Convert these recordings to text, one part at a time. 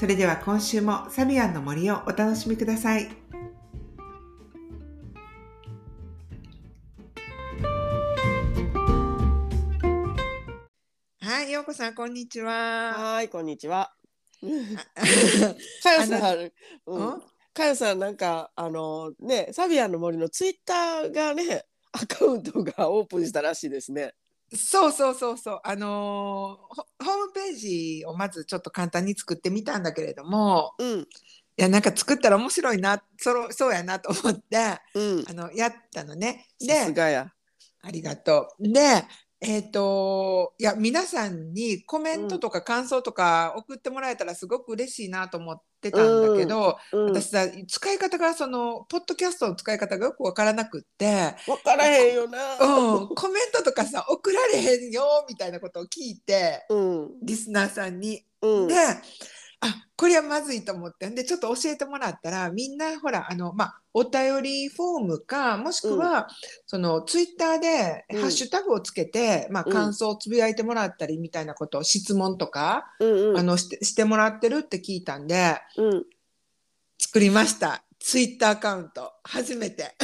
それでは今週もサビアンの森をお楽しみください。はい、ようこさん、こんにちは。はい、こんにちは。かよさん、ううんん、かよさんなんかあのね、サビアンの森のツイッターがね、アカウントがオープンしたらしいですね。そうそうそうそう、あのーホホームページをまずちょっと簡単に作ってみたんだけれども、うん、いや、なんか作ったら面白いな、そろそうやなと思って、うん、あの、やったのね。で。ありがとう。で、えっ、と、いや、皆さんにコメントとか感想とか送ってもらえたらすごく嬉しいなと思ってたんだけど、うん、私さ、使い方が、その、ポッドキャストの使い方がよくわからなくって、わからへんよな。うん、コメントとかさ、送られへんよ、みたいなことを聞いて、うん、リスナーさんに。うん、で、あこれはまずいと思って。ん？でちょっと教えてもらったらみんなほらあの、まあ、お便りフォームかもしくは、そのツイッターでうん。ハッシュタグをつけて、まあ、うん。感想をつぶやいてもらったりみたいなことを質問とか、うん、あのしてしてもらってるって聞いたんでうん。作りました。ツイッターアカウント。初めて。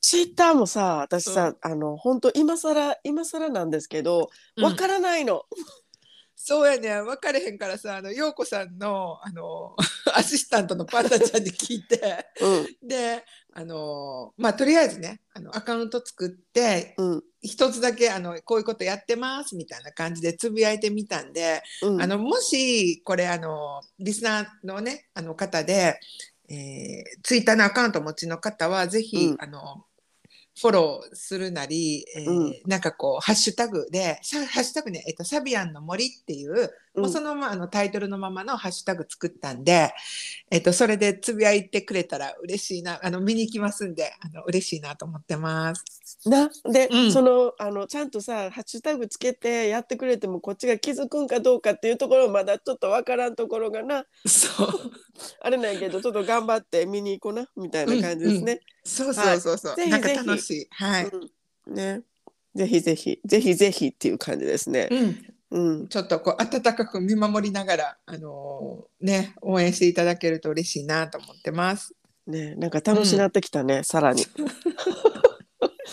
ツイッターもさ、私さ、あの本当今更今更なんですけど、わからないの。そうやね分かれへんからさあの陽子さんのあの アシスタントのパンダちゃんに聞いて。うん、であのまあとりあえずねあのアカウント作ってうん、一つだけあのこういうことやってますみたいな感じでつぶやいてみたんで、うん。あのもしこれあのリスナーのねあの方で、えー、ツイッターのアカウントお持ちの方はぜひ、うんあのフォローするなり、えーうん。なんかこうハッシュタグでさハッシュタグね、えっと、サビアンの森っていう、もうそのままあのタイトルのままのハッシュタグ作ったんで、えっと、それでつぶやいてくれたら嬉しいなあの見に行きますんであの嬉しいなと思ってます。な？で、うん。そのあのちゃんとさハッシュタグつけてやってくれてもこっちが気づくんかどうかっていうところまだちょっとわからんところがな。そう。あれなんやけどちょっと頑張って見に行こうなみたいな感じですね。そうそうそうそう、ぜひなんか楽しい。はい。うん。ね。ぜひぜひ。ぜひぜひっていう感じですね。うん、うん、ちょっとこう温かく見守りながら、あのーね、応援していただけると嬉しいなと思ってます。ねなんか楽しなってきたね、さらに。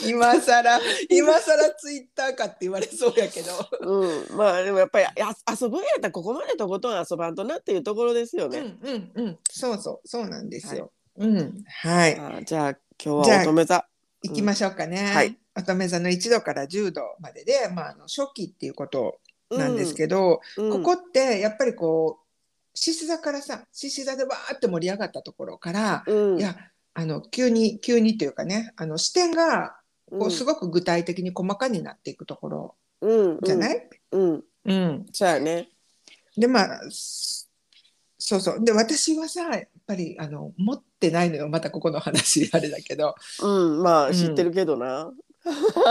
今更、今更ツイッターかって言われそうやけど。うん、まあでもやっぱりや遊ぶんやったらここまでとことん遊ばんとなっていうところですよね。うんうんうん、そうそう、そうなんですよ。うん、はい。あじゃあ今日は乙女座。行きましょうかね。はい乙女座の1度から10度までで、まあ、あの初期っていうことなんですけど、うん。ここってやっぱりこう獅子座からさ獅子座でわーって盛り上がったところから、うん。いやあの急に急にというかねあの視点がこううん。すごく具体的に細かになっていくところうん。じゃない、うん、うん。そうやね。でまあそそうそう。で私はさやっぱりあの持ってないのよ。またここの話あれだけど。うん、まうん。あ知ってるけどな。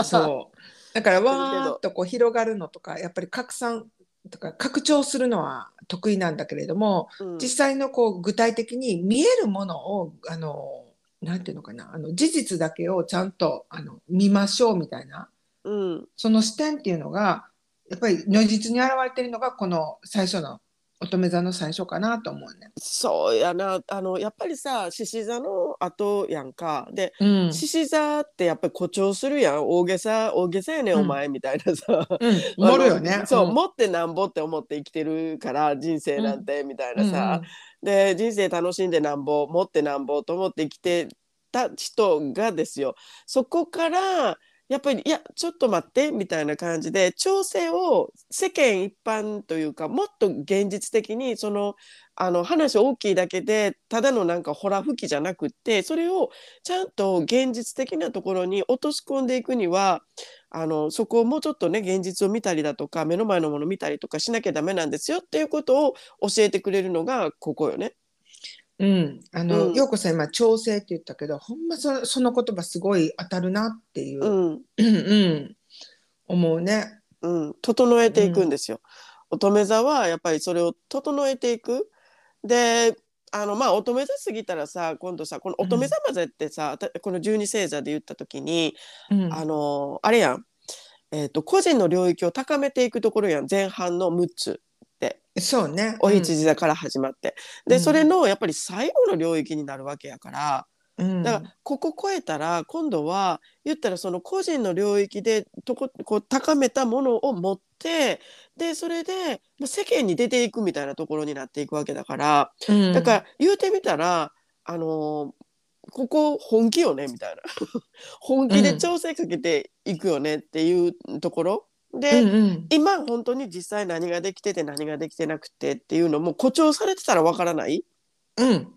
そうだからわーっとこう広がるのとかやっぱり拡散とか拡張するのは得意なんだけれども、うん。実際のこう具体的に見えるものをあのなんていうのかなあの事実だけをちゃんとあの見ましょうみたいなうん、その視点っていうのがやっぱり如実に現れてるのがこの最初の乙女座の最初かなと思うね。そうやな。あのやっぱりさ獅子座の後やんか。でうん。獅子座ってやっぱり誇張するやん。大げさ大げさやね、うん。お前みたいなさ。うん、盛るよね。そう、ん。持ってなんぼって思って生きてるから人生なんてみたいなさ、うん。で人生楽しんでなんぼ持ってなんぼと思って生きてた人がですよ。そこからやっぱりいやちょっと待ってみたいな感じで調整を世間一般というかもっと現実的にそのあの話大きいだけでただのなんかホラ吹きじゃなくってそれをちゃんと現実的なところに落とし込んでいくにはあのそこをもうちょっとね現実を見たりだとか目の前のものを見たりとかしなきゃダメなんですよっていうことを教えてくれるのがここよね。うん、あの、うん。陽子さん今調整って言ったけど、ほんまそその言葉すごい当たるなっていう、ううん、んうん、思うね。うん、整えていくんですよ。乙女座はやっぱりそれを整えていく。であのまあ乙女座過ぎたらさ今度さこの乙女座までってさ、たこの十二星座で言った時に、うん、あのあれやん、えー、と個人の領域を高めていくところやん。前半の6つそうね。お羊座から始まって。でうん。それのやっぱり最後の領域になるわけやから。うん、だからここ超えたら今度は言ったらその個人の領域でとここう高めたものを持ってでそれでまあ世間に出ていくみたいなところになっていくわけだから。うん、だから言うてみたらあのーここ本気よねみたいな。本気で調整かけていくよねっていうところで、うんうん、今本当に実際何ができてて何ができてなくてっていうのも誇張されてたらわからない？うん、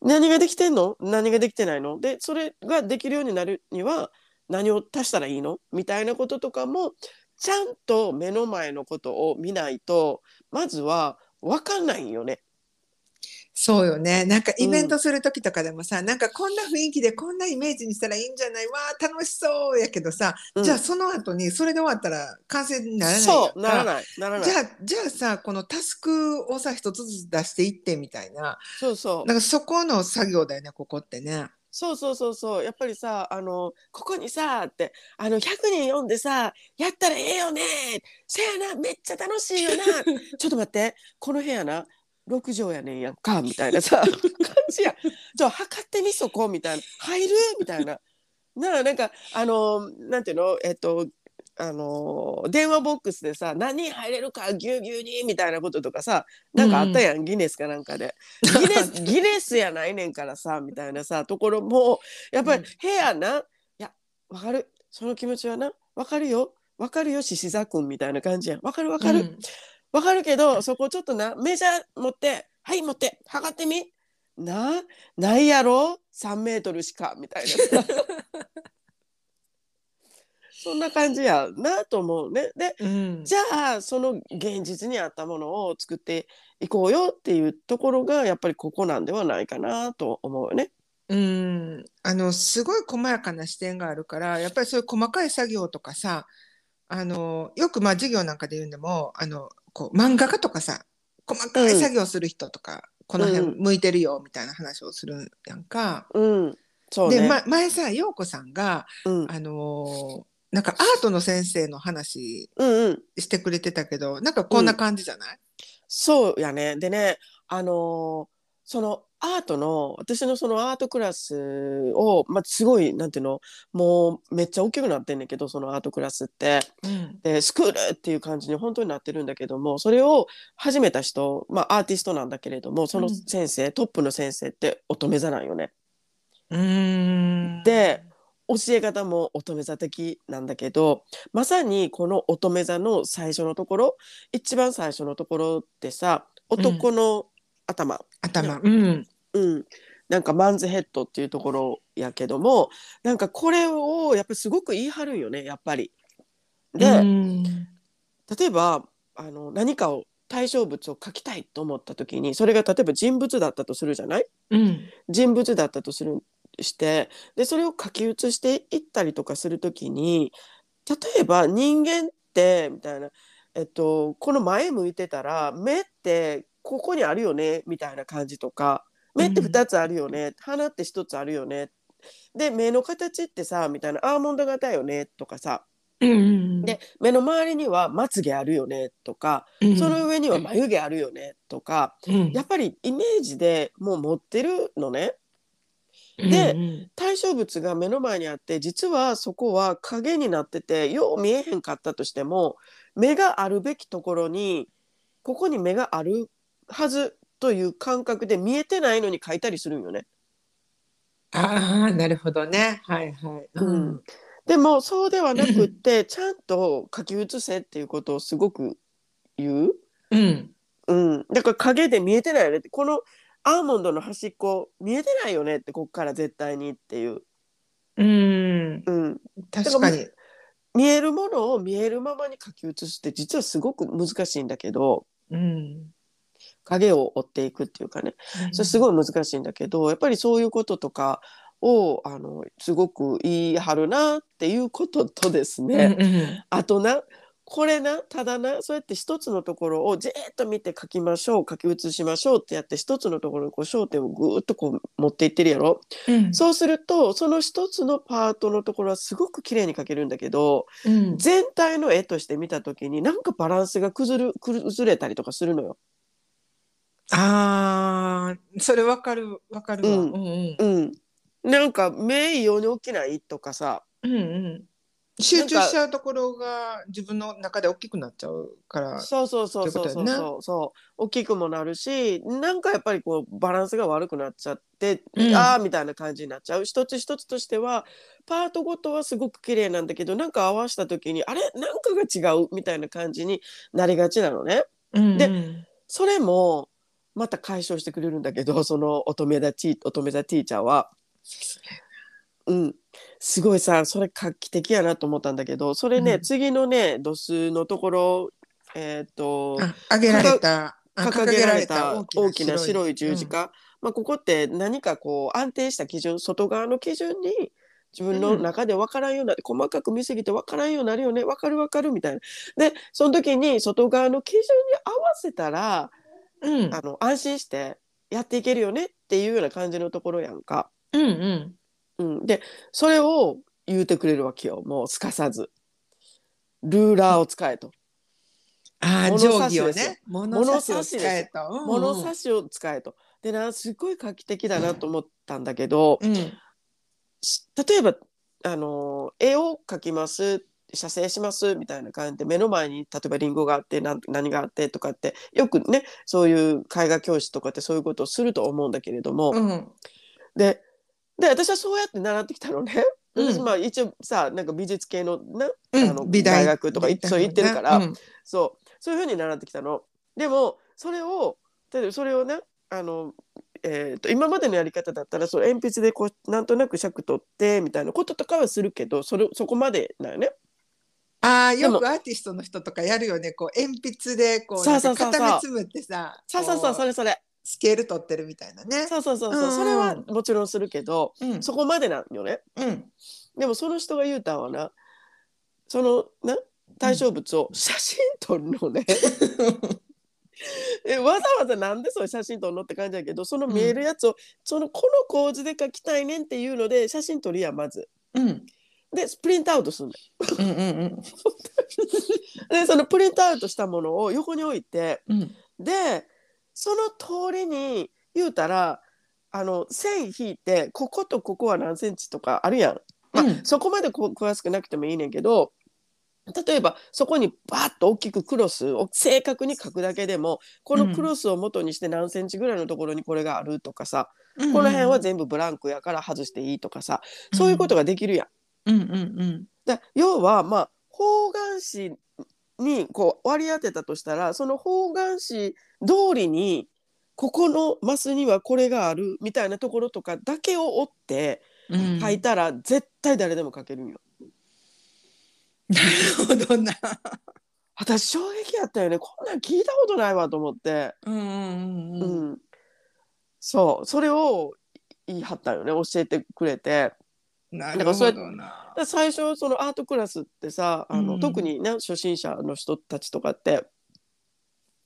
何ができてんの？何ができてないの？でそれができるようになるには何を足したらいいの？みたいなこととかもちゃんと目の前のことを見ないとまずは分かんないよね。そうよね。なんかイベントする時とかでもさ、なんかこんな雰囲気でこんなイメージにしたらいいんじゃない？わあ楽しそうやけどさ、うん。じゃあその後にそれで終わったら完成にならないそうかならない。ならない。じゃあじゃあさこのタスクをさ一つずつ出していってみたいな。そうそう。なんかそこの作業だよねここってね。そうそうそうそう。やっぱりさあのここにさってあの100人読んでさやったらええよね。せやなめっちゃ楽しいよな。ちょっと待って。この部屋な6畳やねんやんかみたいなさ 感じや。じゃあ測ってみそこみたいな。入る？みたいな。なあなんかあのなんていうの？えっとあの電話ボックスでさ何人入れるかぎゅうぎゅうにみたいなこととかさなんかあったやん、ギネスかなんかで。ギネス ギネスやないねんからさみたいなさところもやっぱりうん。部屋な、いやわかる。その気持ちはなわかるよ。わかるよ獅子座くんみたいな感じやん。わかるわかる、うんわかるけどそこちょっとなメジャー持ってはい持って測ってみ。なないやろ？3メートルしかみたいな。さ そんな感じやなと思うね。でうん。じゃあその現実に合ったものを作っていこうよっていうところがやっぱりここなんではないかなと思うよね。うん。あのすごい細やかな視点があるからやっぱりそういう細かい作業とかさあのよくまあ授業なんかで言うんでもあのこう漫画家とかさ細かい作業する人とか、この辺向いてるよみたいな話をするやんか。うん、そうね。で、ま、前さ陽子さんがうん、あのなんかアートの先生の話うんうんしてくれてたけどなんかこんな感じじゃない、そうやね。でね、あのーそのアートの私のそのアートクラスを、まあ、すごいなんていうのもうめっちゃ大きくなってんねんけどそのアートクラスって。うん。でスクールっていう感じに本当になってるんだけどもそれを始めた人、まあ、アーティストなんだけれどもそのうん先生、トップの先生って乙女座なんよね。うーん。で教え方も乙女座的なんだけどまさにこの乙女座の最初のところ一番最初のところってさ男の頭、頭。うんうん。なんかマンズヘッドっていうところやけどもなんかこれをやっぱりすごく言い張るんよねやっぱり。で、うん。例えばあの何かを対象物を描きたいと思った時にそれが例えば人物だったとするじゃない？うん。人物だったとするしてでそれを書き写していったりとかする時に例えば人間ってみたいな、えっと、この前向いてたら目ってここにあるよねみたいな感じとか目って2つあるよね、鼻って1つあるよね。で目の形ってさみたいなアーモンド型よねとかさ。うんで目の周りにはまつげあるよねとかうん。その上には眉毛あるよねとかうん。やっぱりイメージでもう持ってるのね。でうん対象物が目の前にあって実はそこは影になっててよう見えへんかったとしても目があるべきところにここに目があるはずという感覚で見えてないのに書いたりするんよね。ああなるほどね。はいはい。うん。でもそうではなくってちゃんと書き写せっていうことをすごく言う？うん。うん、だから影で見えてないよねって。このアーモンドの端っこ見えてないよねってこっから絶対にっていう。うん。うん、確かに。見えるものを見えるままに書き写すって実はすごく難しいんだけどうん影を追っていくっていうかね。それすごい難しいんだけどやっぱりそういうこととかをあのすごく言い張るなっていうこととですね、うんうん。あとなこれなただなそうやって一つのところをじーっと見て書きましょう書き写しましょうってやって一つのところにこう焦点をぐーっとこう持っていってるやろ、うん。そうするとその一つのパートのところはすごく綺麗に描けるんだけどうん。全体の絵として見た時になんかバランスが崩る崩れたりとかするのよ。あーそれわかるわかるわ。ううんんうん。うん、なんか目異様に大きないとかさ。うんうん。集中しちゃうところが自分の中で大きくなっちゃうから。そうそうそうそうそうってことやそうそう。大きくもなるしなんかやっぱりこうバランスが悪くなっちゃって、うん。ああみたいな感じになっちゃう。一つ一つとしてはパートごとはすごく綺麗なんだけどなんか合わせた時にあれ？なんかが違う？みたいな感じになりがちなのね。うんでうん。それもまた解消してくれるんだけど その乙女座ティ乙女座ティーチャーは。うん、すごいさそれ画期的やなと思ったんだけどそれね、うん。次のね度数のところえっ、とあ上げられた。あ掲げられた。大大きな白い十字架、まあ、ここって何かこう安定した基準外側の基準に自分の中で分からんようになって、細かく見すぎて分からんようになるよね分かる分かるみたいな。でその時に外側の基準に合わせたらうん。うんあの安心してやっていけるよねっていうような感じのところやんか。うんうん。うん、でそれを言うてくれるわけよ。もうすかさず。ルーラーを使えと。ああ物定規をね。物差しを使えと。物差しを使えと。でなすごい画期的だなと思ったんだけど、うん。し例えばあの絵を描きます写生しますみたいな感じで目の前に例えばリンゴがあって何があってとかってよくねそういう絵画教室とかってそういうことをすると思うんだけれども、うん。でで私はそうやって習ってきたのね。まあ一応さなんか美術系のなうん。あの美大。大学とか行ってそう行ってるから。うん。そう。そういうふうに習ってきたの。でもそれを例えばそれをねあの、えー、と今までのやり方だったらその鉛筆でこうなんとなく尺取ってみたいなこととかはするけどそれそこまでだよね。あよくアーティストの人とかやるよね。こう鉛筆でこう固めつむってさそうそうそうそれれそれ。スケール取ってるみたいなね。そうそうそうそう、うん。それはもちろんするけどうん。そこまでなんよね。うん。でもその人が言うたんはなそのな対象物を写真撮るのね。えわざわざなんでそういう写真撮るのって感じだけどその見えるやつを、そのこの構図で描きたいねんっていうので写真撮るやんまず。うんでプリントアウトするのよ。うんうん でそのプリントアウトしたものを横に置いてうんでその通りに言うたらあの線引いてこことここは何センチとかあるやん。まあうんそこまでこ詳しくなくてもいいねんけど例えばそこにバーッと大きくクロスを正確に書くだけでもこのクロスを元にして何センチぐらいのところにこれがあるとかさ、うんこの辺は全部ブランクやから外していいとかさそういうことができるやん。うんうんうん。だ要はまあ方眼紙にこう割り当てたとしたらその方眼紙通りにここのマスにはこれがあるみたいなところとかだけを追ってうん。書いたら絶対誰でも書けるんよ。なるほどな。私衝撃やったよね。こんなん聞いたことないわと思って、うんうんううん。ん。そう。それを言い張ったよね。教えてくれてなるほどな。で最初そのアートクラスってさあの、うん。特にね初心者の人たちとかって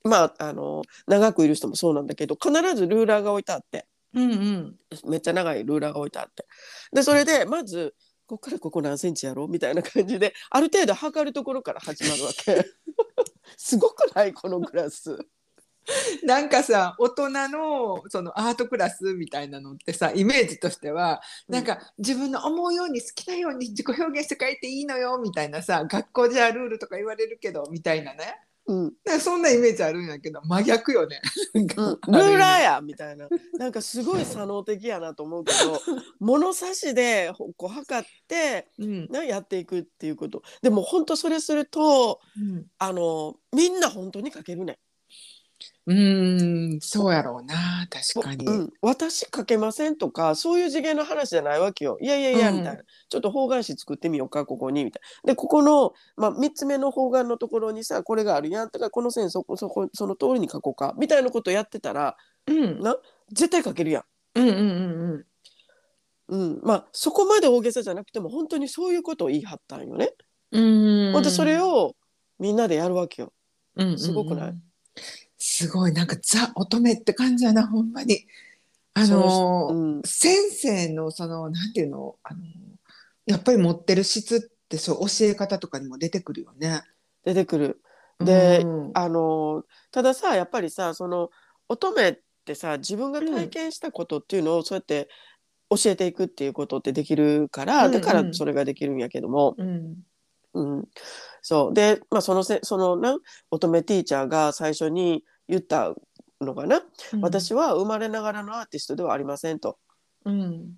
まああの長くいる人もそうなんだけど必ずルーラーが置いてあって。うんうん。めっちゃ長いルーラーが置いてあって。でそれでまずこっからここ何センチやろみたいな感じである程度測るところから始まるわけ。すごくない？このクラス。なんかさ大人のそのアートクラスみたいなのってさイメージとしてはなんか自分の思うように好きなように自己表現して書いていいのよみたいなさ学校じゃルールとか言われるけどみたいなね。うん。なんかそんなイメージあるんやけど真逆よね。うん、ルーラーやみたいな。なんかすごい左脳的やなと思うけど 物差しでこう測ってうん。なやっていくっていうこと。でも本当それするとうん。あのみんな本当に書けるねうーんそうやろうな確かに。うん、私書けませんとかそういう次元の話じゃないわけよいやいやいやうんみたいな、ちょっと方眼紙作ってみようかここにみたいなでここの、まあ、3つ目の方眼のところにさこれがあるやんとかこの線そこそこその通りに書こうかみたいなことやってたらうんな絶対書けるやん。うんうんうんうん、まあそこまで大げさじゃなくても本当にそういうことを言い張ったんよね。うん。ほんでそれをみんなでやるわけよ。うんうんうんすごくない？すごいなんかザ乙女って感じやなほんまに。あのーうん、先生のそのなんていうのあのやっぱり持ってる質ってそう教え方とかにも出てくるよね。出てくる。でうんあのたださやっぱりさその乙女ってさ自分が体験したことっていうのをそうやって教えていくっていうことってできるから、だからそれができるんやけども、うんうん、そう。で、まあ、そのせそのな乙女ティーチャーが最初に言ったのがな、私は生まれながらのアーティストではありませんと。うん。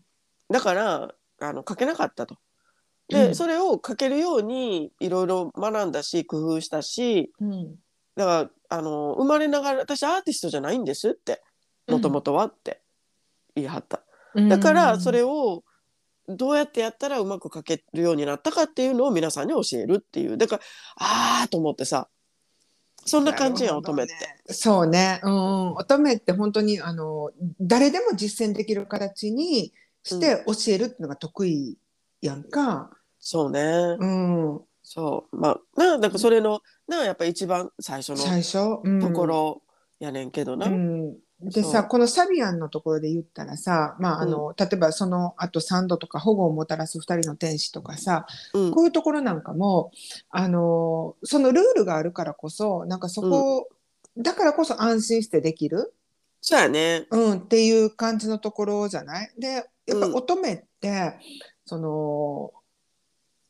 だからあの書けなかったと。で、うん。それを書けるようにいろいろ学んだし工夫したしうん。だからあの生まれながら私アーティストじゃないんですって。もともとはって言い張った。だからそれをどうやってやったらうまく書けるようになったかっていうのを皆さんに教えるっていう。だからああと思ってさそんな感じやん、乙女って。そうね、うん、乙女って本当にあの誰でも実践できる形にして教えるっていうのが得意やんか。そうね、うん、そう。まあななんかそれのなやっぱ一番最初のところやねんけどな。うん、でそうさこのサビアンのところで言ったらさ、まああの例えばそのあと3度とか保護をもたらす2人の天使とかさうん。こういうところなんかもあのそのルールがあるからこそなんかそこ、だからこそ安心してできる、そうやね。うん、っていう感じのところじゃない？でやっぱうん乙女って、その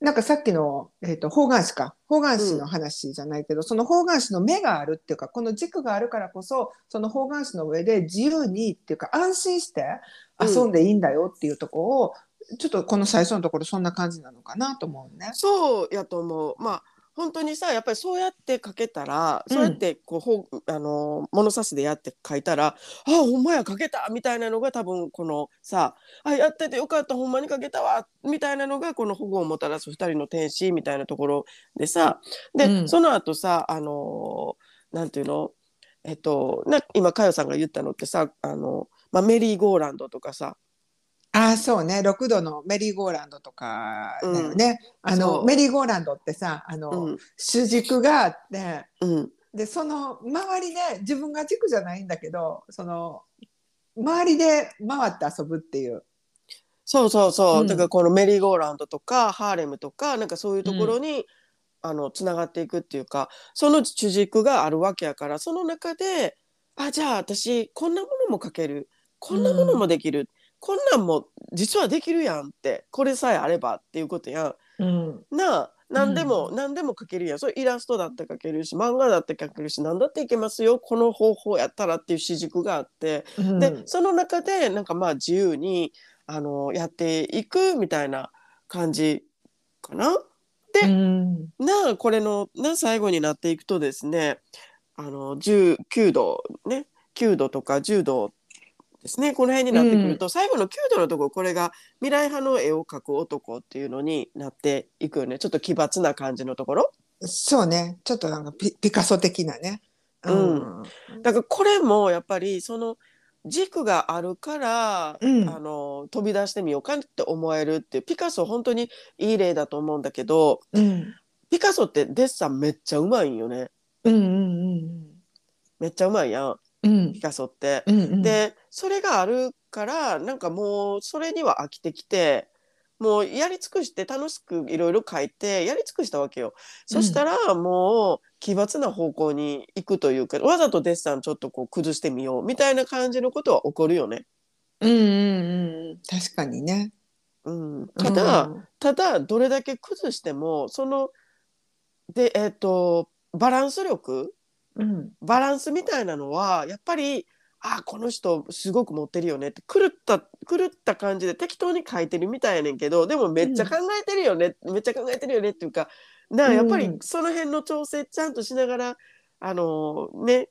なんかさっきの、えー、と方眼紙か方眼紙の話じゃないけど、その方眼紙の目があるっていうかこの軸があるからこそその方眼紙の上で自由にっていうか安心して遊んでいいんだよっていうところを、ちょっとこの最初のところそんな感じなのかなと思うね。そうやと思う。まあ本当にさやっぱりそうやって書けたら、うん。そうやってこうほうあの物差しでやって書いたらあほんまや書けたみたいなのが多分このさあやっててよかったほんまに書けたわみたいなのがこの保護をもたらす二人の天使みたいなところでさで、うん。その後さあのなんていうのえっとな今佳代さんが言ったのってさあの、まあ、メリーゴーランドとかさああそうね。6度のメリーゴーランドとかだよね。あそう。のメリーゴーランドってさあの、うん。主軸があってうん。でその周りで自分が軸じゃないんだけどその周りで回って遊ぶっていう。そうそうそう、うん。だからこのメリーゴーランドとかハーレムとかなんかそういうところに、あのつながっていくっていうかその主軸があるわけやからその中であじゃあ私こんなものも書ける。こんなものもできる、こんなんも実はできるやんってこれさえあればっていうことやん。うんなあ何でも、う何でも書けるやんそれイラストだって書けるし漫画だって書けるし何だっていけますよこの方法やったらっていう主軸があって。でその中でなんかまあ自由にあのやっていくみたいな感じかな。でうんなあこれのな最後になっていくとですねあの19度ね9度とか10度ですね。この辺になってくると、最後の9度のところこれが未来派の絵を描く男っていうのになっていくよね。ちょっと奇抜な感じのところ。そうね。ちょっとなんかピピカソ的なね。うん。だからこれもやっぱりその軸があるから、うん。あの飛び出してみようかって思えるっていうピカソ本当にいい例だと思うんだけどうん。ピカソってデッサンめっちゃうまいんよね。うんうん。めっちゃうまいやんうんピカソって。うんうんでそれがあるからなんかもうそれには飽きてきてもうやり尽くして楽しくいろいろ書いてやり尽くしたわけよ。そしたらもう奇抜な方向に行くというかわざとデッサンちょっとこう崩してみようみたいな感じのことは起こるよね。うんうんうん確かにね。うん、ただ、ただどれだけ崩してもそのでえっ、とバランス力うん。バランスみたいなのはやっぱりあこの人すごく持ってるよねって狂った狂った感じで適当に書いてるみたいやねんけどでもめっちゃ考えてるよね、めっちゃ考えてるよねっていうかなあやっぱりうんその辺の調整ちゃんとしながらあのね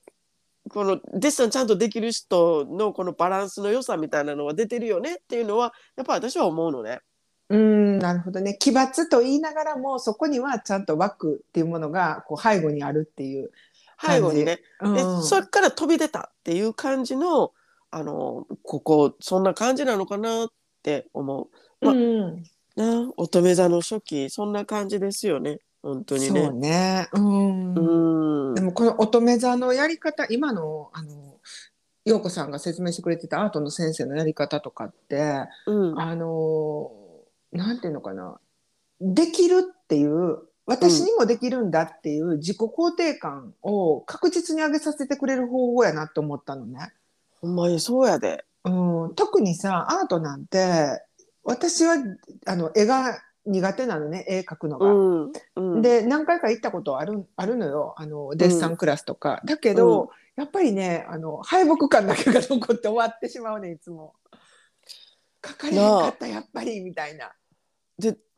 このデッサンちゃんとできる人のこのバランスの良さみたいなのは出てるよねっていうのはやっぱ私は思うのね。うんなるほどね。奇抜と言いながらもそこにはちゃんと枠っていうものがこう背後にあるっていう背後にね、うん。でそれから飛び出たっていう感じのあのここそんな感じなのかなって思う。まあうんな乙女座の初期そんな感じですよね。本当にそうね。ね。うん。うん。でもこの乙女座のやり方今のあの陽子さんが説明してくれてたアートの先生のやり方とかってうん。あのなんていうのかな。できるっていう私にもできるんだっていう自己肯定感を確実に上げさせてくれる方法やなと思ったのね。ほんまにそうやで。うん、特にさアートなんて私はあの絵が苦手なのね絵描くのが。うんうん、で何回か行ったことあるあるのよあのデッサンクラスとか、だけど、うんやっぱりねあの敗北感だけが残って終わってしまうねいつも。かかりへんかったやっぱりみたいな。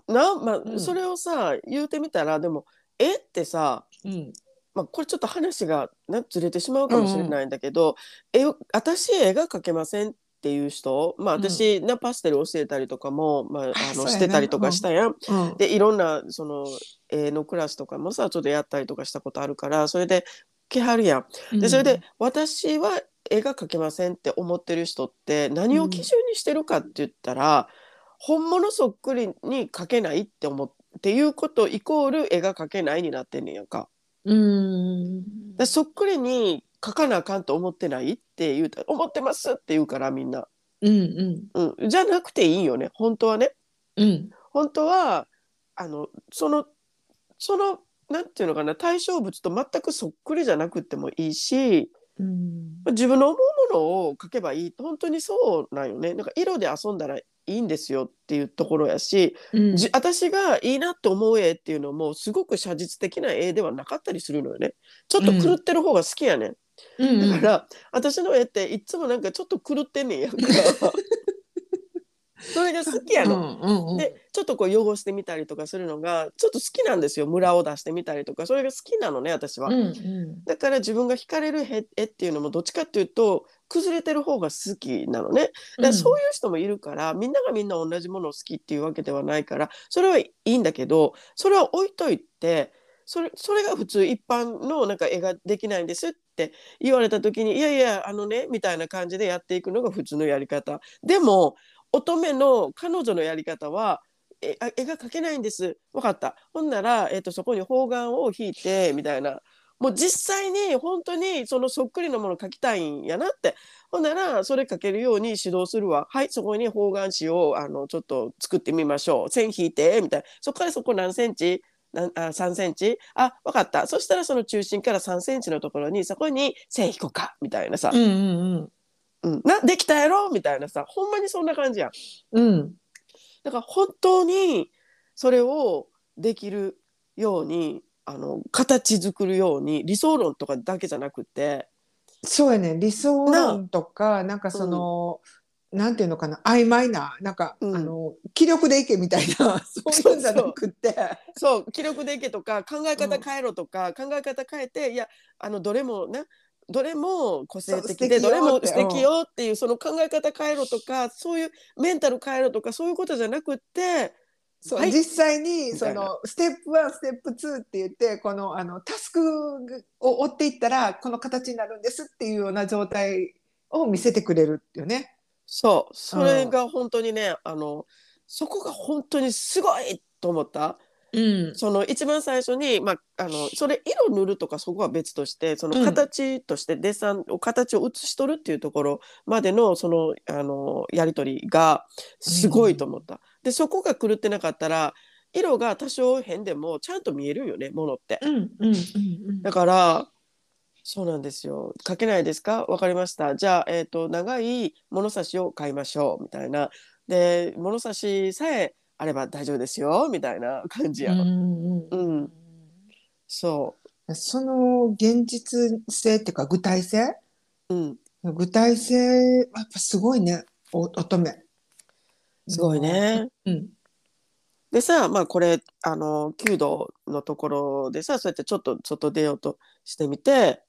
な、まあうん。それをさ言うてみたらでも絵ってさ、うん。まあ、これちょっと話がなずれてしまうかもしれないんだけど、絵を私絵が描けませんっていう人、まあ、うん。私、なパステル教えたりとかも、まあ、あのそうやな。してたりとかしたやん。うん。でいろんなその絵のクラスとかもさちょっとやったりとかしたことあるからそれで来はるやん。でそれで、私は絵が描けませんって思ってる人って何を基準にしてるかって言ったら、本物そっくりに描けないって思っていうことイコール絵が描けないになってんねんやんか。うん。でそっくりに描かなあかんと思ってないって言うたら思ってますって言うからみんな。うんうん。うん、じゃなくていいよね。本当はね。うん。本当はあのそのそのなんていうのかな。対象物と全くそっくりじゃなくてもいいしうん。自分の思うものを描けばいい。本当にそうなんよね。なんか色で遊んだらいいんですよっていうところやし、うん。じ私がいいなって思う絵っていうのもすごく写実的な絵ではなかったりするのよね。ちょっと狂ってる方が好きやねん、うん。だから私の絵っていつもなんかちょっと狂ってんねんやんかそれが好きやの。うんうんでちょっとこう汚してみたりとかするのがちょっと好きなんですよ。ムラを出してみたりとか。それが好きなのね私は、うんうん。だから自分が惹かれる絵絵っていうのもどっちかっていうと崩れてる方が好きなのね。だからそういう人もいるから、みんながみんな同じものを好きっていうわけではないからそれはいいんだけどそれは置いといてそれそれが普通一般のなんか絵ができないんですって言われた時にいやいやあのねみたいな感じでやっていくのが普通のやり方。でも乙女の彼女のやり方は絵が描けないんです。分かった。ほんなら、えっとそこに方眼を引いてみたいな。もう実際に本当にそのそっくりのもの描きたいんやなって。ほんならそれ描けるように指導するわ。はいそこに方眼紙をあのちょっと作ってみましょう。線引いてみたいな。そこからそこ何センチ？なあ3センチ？あ分かった。そしたらその中心から3センチのところにそこに線引こうかみたいなさ、うんうんうん、なできたやろ？みたいなさほんまにそんな感じやん。うん。だから本当にそれをできるようにあの形作るように理想論とかだけじゃなくて。そうやね。理想論とかなんかその、なんていうのかな？曖昧ななんか、うん。あの気力でいけみたいな そういうんじゃなくって。そう気力でいけとか考え方変えろとか、考え方変えていやあのどれもねどれも個性的。でどれも素敵よっていうその考え方変えろとかそういうメンタル変えろとかそういうことじゃなくってそう、はい。実際にそのステップ1ステップ2って言ってこのあのタスクを追っていったらこの形になるんですっていうような状態を見せてくれるっていうね。そう。それが本当にね、あのそこが本当にすごいと思った。うんその一番最初に、まあ、あのそれ色塗るとかそこは別としてその形としてデッサンを形を写し取るっていうところまでのそのあのやり取りがすごいと思った。でそこが狂ってなかったら色が多少変でもちゃんと見えるよねものって。うんうんうんだからそうなんですよ。書けないですか？わかりました。じゃあ、えっ、と、長い物差しを買いましょう。みたいな。で、物差しさえあれば大丈夫ですよ。みたいな感じや。うんうんそその現実性っていうか具体性？う。うん。具体性やっぱすごいねお乙女。すごい。ね。うんでさ、まあこれ、あの、9度のところでさ、そうやってちょっと外出ようとしてみて、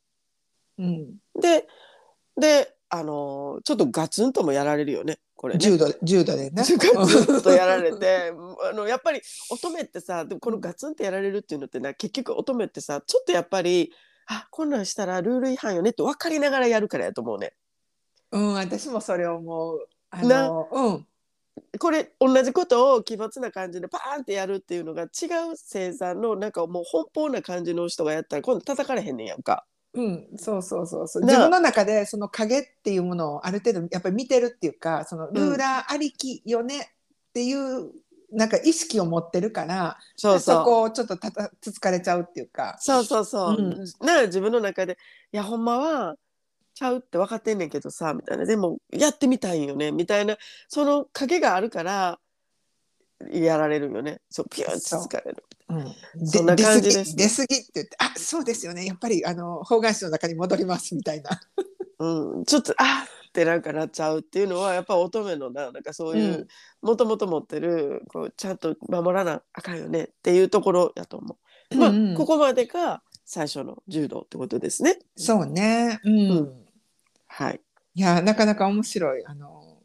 うん、でであのちょっとガツンともやられるよねこれね。重度重度でね。ガツンとやられて あのやっぱり乙女ってさでもこのガツンとやられるっていうのってな結局乙女ってさちょっとやっぱりあこんなんしたらルール違反よねって分かりながらやるからやと思うね。うん、私もそれ思う。あなの、うん、これ同じことを奇抜な感じでパーンってやるっていうのが違う生産のなんかもう奔放な感じの人がやったら今度叩かれへんねんやんか。うん、そうそうそうそう。な自分の中でその影っていうものをある程度やっぱり見てるっていうか、そのルーラーありきよねっていう、なんか意識を持ってるから、そうそう。こをちょっとたたつつかれちゃうっていうか。そうそうそう。うんな自分の中でいやほんまはちゃうって分かってんねんけどさみたいなでもやってみたいんよねみたいなその影があるからやられるよねそうピューってつかれる。うん、そんな感じです出過ぎ出過ぎって言って、あ、そうですよね。やっぱりあの方眼紙の中に戻りますみたいな。うん、ちょっとあーってなんかなっちゃうっていうのはやっぱ乙女のななんかそういうもともと持ってるこうちゃんと守らなあかんよねっていうところやと思う。まあ、うんうんここまでが最初の柔道ってことですね。そうね。うん。うんはい。いや、なかなか面白いあの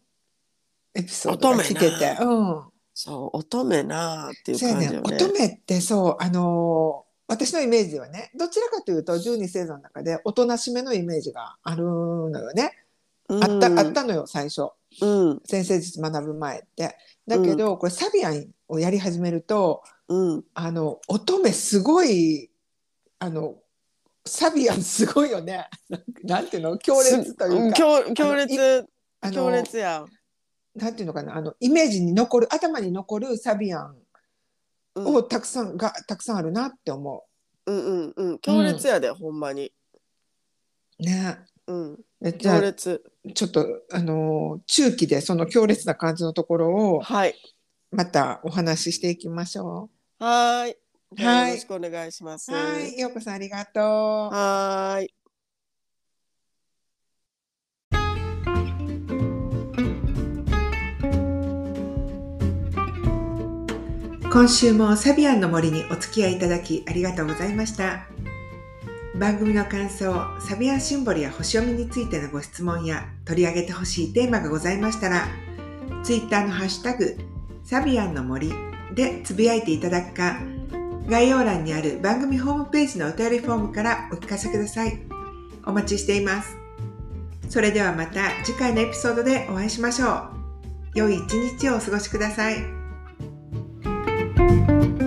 エピソードが聞けて。乙うん。そう乙女なあっていう感じよね。乙女ってそうあのー私のイメージではねどちらかというと十二星座の中でおとなしめのイメージがあるのよね、うん。あったあったのよ最初。うん。先生術学ぶ前って。だけど、これサビアンをやり始めるとうん。あの乙女すごいあのサビアンすごいよね。なんていうの？強烈というか。強強烈強烈や。なんていうのかなあのイメージに残る頭に残るサビアンうんをたくさんがたくさんあるなって思うんうんうん強烈やで、ほんまに。うねうんえじゃあ強烈。ちょっとあのー中期でその強烈な感じのところをはいまたお話ししていきましょはーい。じゃあはいよろしくお願いします。う。はい、ようこさんありがとう。はーい。今週もサビアンの森にお付き合いいただきありがとうございました。番組の感想、サビアンシンボルや星読みについてのご質問や取り上げてほしいテーマがございましたら、ツイッターのハッシュタグ、サビアンの森でつぶやいていただくか、概要欄にある番組ホームページのお便りフォームからお聞かせください。お待ちしています。それではまた次回のエピソードでお会いしましょう。良い一日をお過ごしください。Música